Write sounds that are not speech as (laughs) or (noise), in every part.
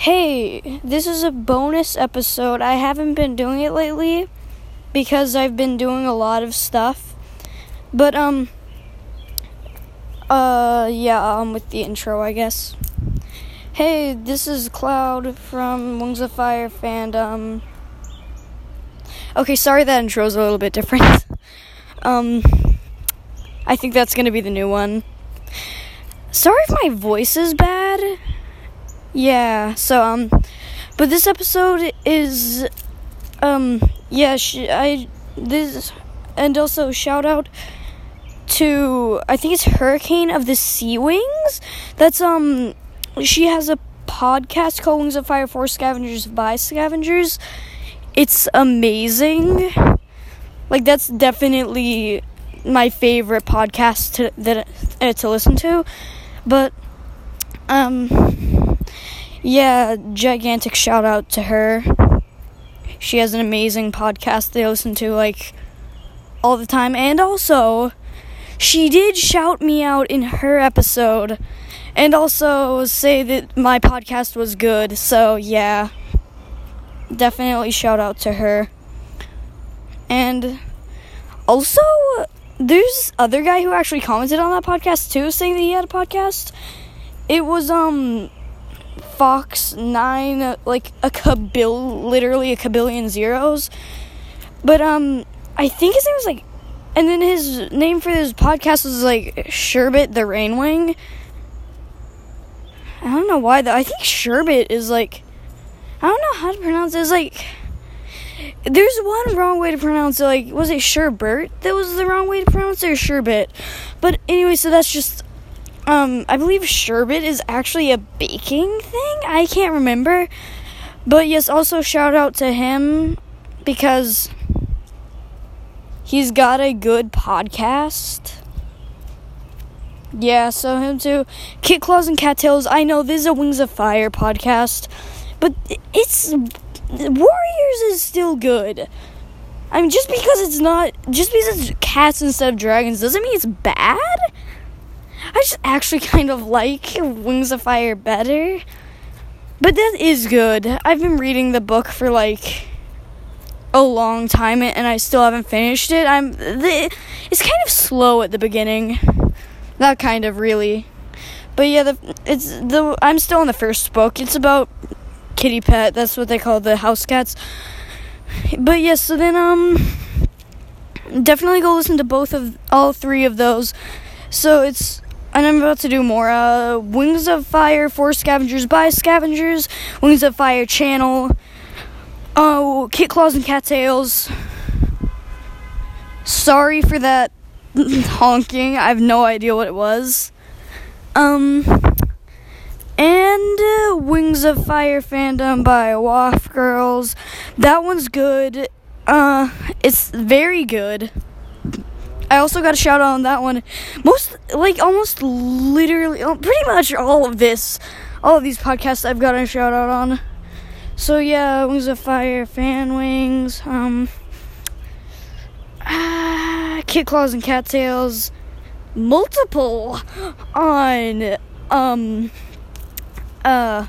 Hey, this is a bonus episode. I haven't been doing it lately because I've been doing a lot of stuff. But, um, uh, yeah, I'm with the intro, I guess. Hey, this is Cloud from Wings of Fire fandom. Okay, sorry that intro's a little bit different. (laughs) um, I think that's gonna be the new one. Sorry if my voice is bad. Yeah, so, um, but this episode is, um, yeah, sh- I, this, and also shout out to, I think it's Hurricane of the Sea Wings. That's, um, she has a podcast called Wings of Fire for Scavengers by Scavengers. It's amazing. Like, that's definitely my favorite podcast to, that, uh, to listen to. But, um, yeah, gigantic shout out to her. She has an amazing podcast they listen to like all the time. And also, she did shout me out in her episode and also say that my podcast was good. So, yeah, definitely shout out to her. And also, there's other guy who actually commented on that podcast too, saying that he had a podcast. It was um Fox Nine, like a cabil, literally a kabillion zeros. But um, I think his name was like, and then his name for his podcast was like Sherbet the Rainwing. I don't know why though. I think Sherbet is like, I don't know how to pronounce it. It's like. There's one wrong way to pronounce it. Like, was it Sherbert that was the wrong way to pronounce it, or Sherbet? But anyway, so that's just um, I believe sherbet is actually a baking thing. I can't remember. But yes, also shout out to him because he's got a good podcast. Yeah, so him too. Kit Claws and Cattails. I know this is a Wings of Fire podcast, but it's Warriors is still good. I mean, just because it's not, just because it's cats instead of dragons doesn't mean it's bad. I just actually (laughs) kind of like Wings of Fire better. But that is good. I've been reading the book for like a long time and I still haven't finished it. I'm the, it's kind of slow at the beginning. Not kind of really. But yeah, the it's the I'm still in the first book. It's about kitty pet. That's what they call the house cats. But yeah, so then um definitely go listen to both of all three of those. So it's and I'm about to do more. Uh, Wings of Fire for Scavengers by Scavengers, Wings of Fire channel. Oh, Kit Claws and Cattails. Sorry for that (laughs) honking. I have no idea what it was. Um, and uh, Wings of Fire fandom by Waff Girls. That one's good. Uh, it's very good. I also got a shout out on that one. Most, like, almost literally, oh, pretty much all of this, all of these podcasts I've got a shout out on. So yeah, Wings of Fire, Fan Wings, um, ah, Kit Claws and Cattails, multiple on, um, uh,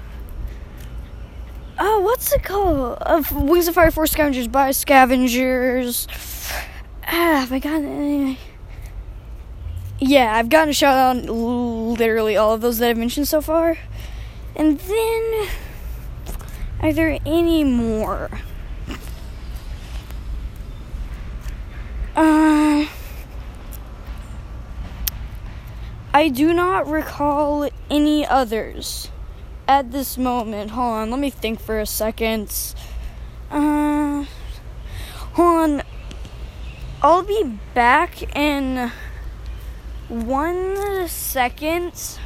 oh, what's it called? Uh, Wings of Fire for Scavengers by Scavengers. Ah, (sighs) have I gotten any? Yeah, I've gotten a shout out on literally all of those that I've mentioned so far. And then, are there any more? Uh, I do not recall any others at this moment. Hold on, let me think for a second. Uh, hold on. I'll be back in one second.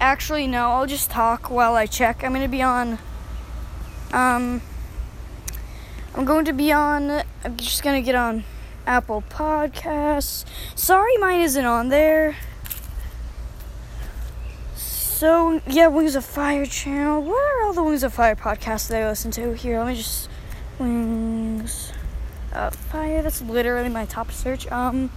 Actually, no, I'll just talk while I check. I'm going to be on. Um. I'm going to be on. I'm just going to get on Apple Podcasts. Sorry, mine isn't on there. So, yeah, Wings of Fire channel. What are all the Wings of Fire podcasts that I listen to? Here, let me just. Wings That's literally my top search. Um,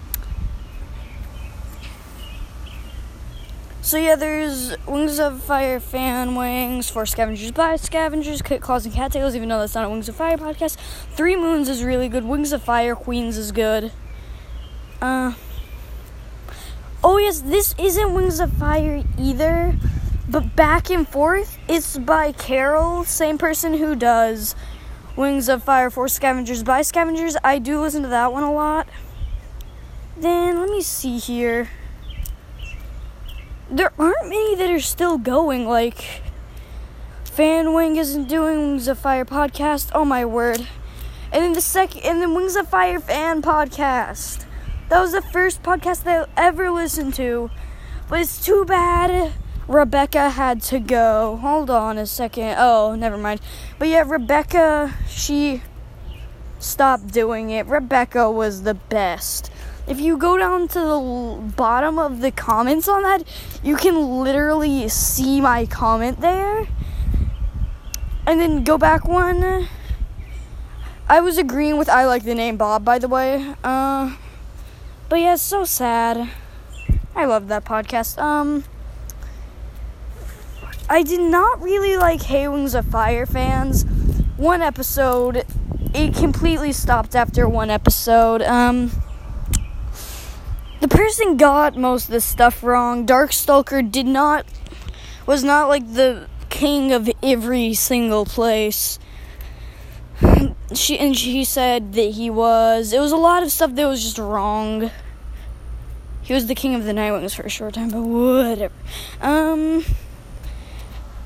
So yeah, there's Wings of Fire fan wings for scavengers by scavengers, Kit Claws and Cattails, even though that's not a Wings of Fire podcast. Three Moons is really good. Wings of Fire Queens is good. Uh Oh yes, this isn't Wings of Fire either. But back and forth, it's by Carol, same person who does Wings of Fire for Scavengers by Scavengers. I do listen to that one a lot. Then let me see here. There aren't many that are still going. Like Fan Wing isn't doing Wings of Fire podcast. Oh my word! And then the second, and then Wings of Fire fan podcast. That was the first podcast that I ever listened to. But it's too bad Rebecca had to go. Hold on a second. Oh, never mind. But yeah, Rebecca, she stopped doing it. Rebecca was the best. If you go down to the bottom of the comments on that, you can literally see my comment there. And then go back one. I was agreeing with I like the name Bob, by the way. Uh, but yeah, so sad. I love that podcast. Um, I did not really like Hey Wings of Fire fans. One episode, it completely stopped after one episode. Um, the person got most of the stuff wrong. Darkstalker did not, was not like the king of every single place. She and she said that he was. It was a lot of stuff that was just wrong. He was the king of the Nightwings for a short time, but whatever. Um.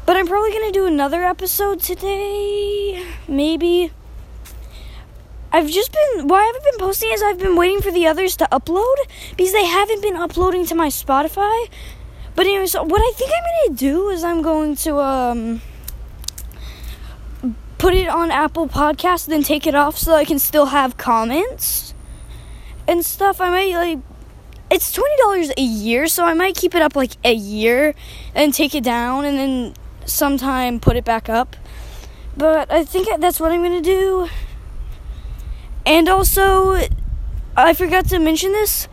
But I'm probably gonna do another episode today. Maybe. I've just been. Why I haven't been posting is I've been waiting for the others to upload because they haven't been uploading to my Spotify. But anyway, so what I think I'm gonna do is I'm going to um put it on Apple Podcasts, then take it off so I can still have comments and stuff. I might like. It's twenty dollars a year, so I might keep it up like a year and take it down, and then sometime put it back up. But I think that's what I'm gonna do. And also, I forgot to mention this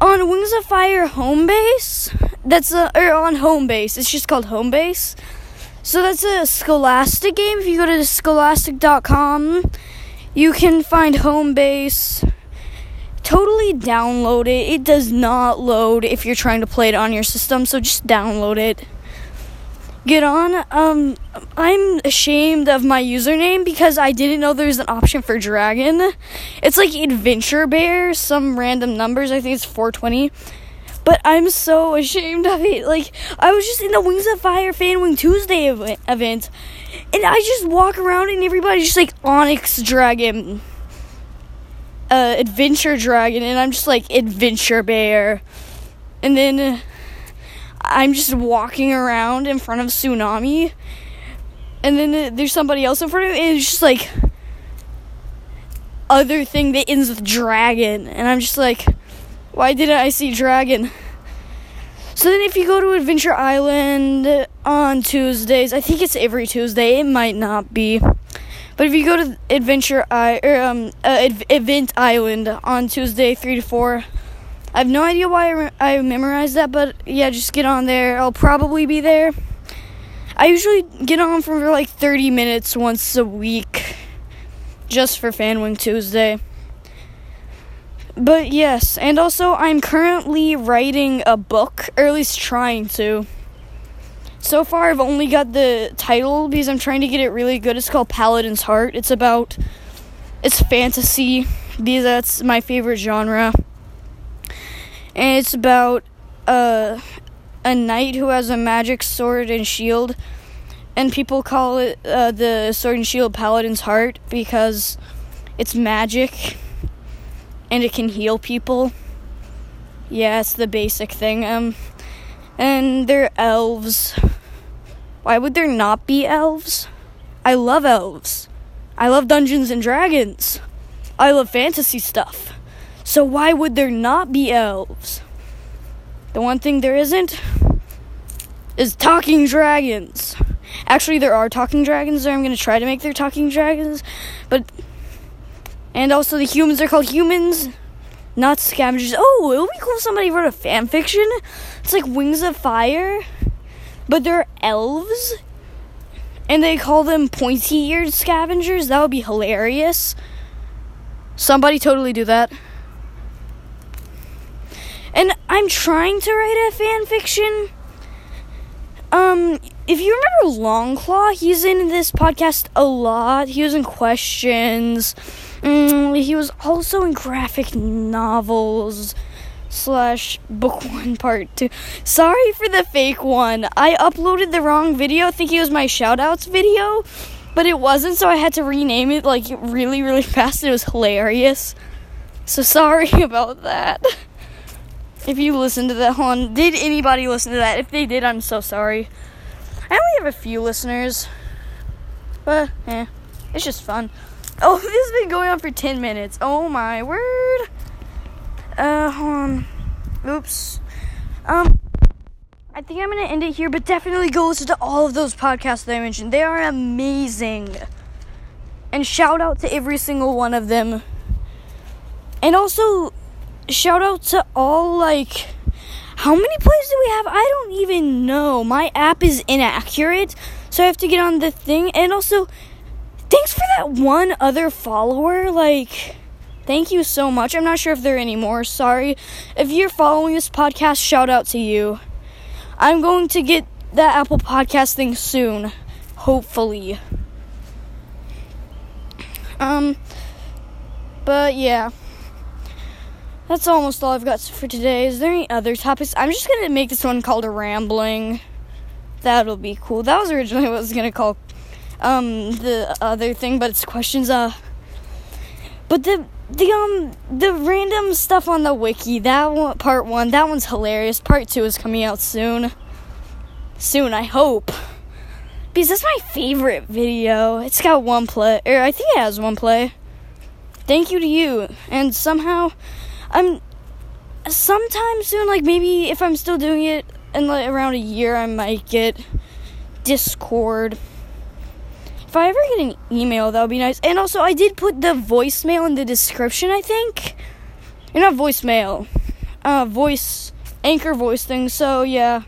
on Wings of Fire home base. That's a or on home base. It's just called home base. So that's a Scholastic game. If you go to scholastic.com, you can find home base. Totally download it. It does not load if you're trying to play it on your system, so just download it get on. Um, I'm ashamed of my username because I didn't know there was an option for dragon. It's like Adventure Bear, some random numbers. I think it's 420. But I'm so ashamed of it. Like, I was just in the Wings of Fire Fan Wing Tuesday event, and I just walk around and everybody's just like Onyx Dragon, uh, Adventure Dragon, and I'm just like Adventure Bear. And then. Uh, I'm just walking around in front of Tsunami, and then there's somebody else in front of me, and it's just like other thing that ends with dragon, and I'm just like, why didn't I see dragon? So then, if you go to Adventure Island on Tuesdays, I think it's every Tuesday. It might not be, but if you go to Adventure I or um uh, Event Island on Tuesday, three to four I have no idea why I, re- I memorized that, but yeah, just get on there. I'll probably be there. I usually get on for like 30 minutes once a week, just for Fanwing Tuesday. But yes, and also I'm currently writing a book, or at least trying to. So far, I've only got the title because I'm trying to get it really good. It's called Paladin's Heart. It's about, it's fantasy because that's my favorite genre and it's about uh, a knight who has a magic sword and shield, and people call it uh, the sword and shield paladin's heart because it's magic and it can heal people. Yeah, it's the basic thing. Um, and they're elves. Why would there not be elves? I love elves. I love Dungeons and Dragons. I love fantasy stuff. So why would there not be elves? The one thing there isn't is talking dragons. Actually, there are talking dragons there. I'm going to try to make their talking dragons, but and also the humans are called humans. not scavengers. Oh, it would be cool if somebody wrote a fan fiction. It's like Wings of Fire, but they're elves, and they call them pointy-eared scavengers. That would be hilarious. Somebody totally do that. And I'm trying to write a fan fiction. Um, if you remember Longclaw, he's in this podcast a lot. He was in Questions. Mm, he was also in graphic novels slash book (laughs) one part two. Sorry for the fake one. I uploaded the wrong video thinking it was my shoutouts video, but it wasn't, so I had to rename it like really, really (laughs) fast. It was hilarious. So sorry (laughs) about that. If you listened to that one, did anybody listen to that? If they did, I'm so sorry. I only have a few listeners, but eh, it's just fun. Oh, (laughs) this has been going on for 10 minutes. Oh my word. Uh, hold on. Oops. Um, I think I'm gonna end it here, but definitely go listen to all of those podcasts that I mentioned. They are amazing. And shout out to every single one of them. And also, shout out to all, like, how many plays do we have? I don't even know. My app is inaccurate, so I have to get on the thing. And also, thanks for that one other follower. Like, thank you so much. I'm not sure if there are any more. Sorry. If you're following this podcast, shout out to you. I'm going to get that Apple Podcast thing soon. Hopefully. Um, but yeah. That's almost all I've got for today. Is there any other topics? I'm just gonna make this one called a rambling. That'll be cool. That was originally (laughs) what I was gonna call um the other thing, but it's questions. Uh, but the the um the random stuff on the wiki that one part one that one's hilarious. Part two is coming out soon. Soon, I hope. Because that's my favorite video. It's got one play, or I think it has one play. Thank you to you, and somehow I'm sometime soon, like maybe if I'm still doing it in like around a year, I might get Discord. If I ever get an email, that would be nice. And also, I did put the voicemail in the description. I think, you're not voicemail, uh, voice anchor voice thing. So yeah.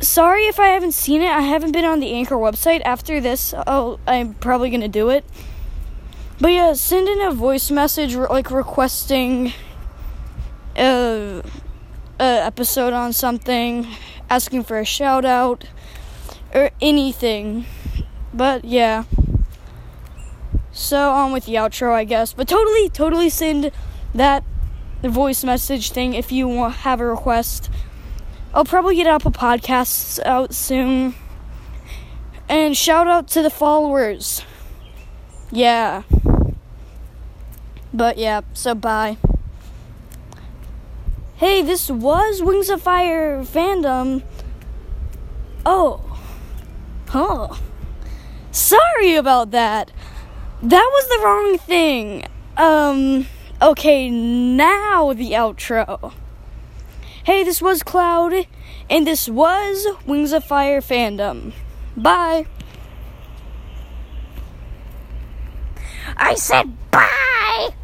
Sorry if I haven't seen it. I haven't been on the Anchor website. After this, oh, I'm probably gonna do it. But yeah, send in a voice message like requesting a, a episode on something, asking for a shout out, or anything. But yeah. So on with the outro, I guess. But totally, totally send that voice message thing if you want, have a request. I'll probably get Apple Podcasts out soon. And shout out to the followers. Yeah. But yeah, so bye. Hey, this was Wings of Fire fandom. Oh. Huh. Sorry about that. That was the wrong thing. Um, okay, now the outro. Hey, this was Cloud, and this was Wings of Fire fandom. Bye. I said bye!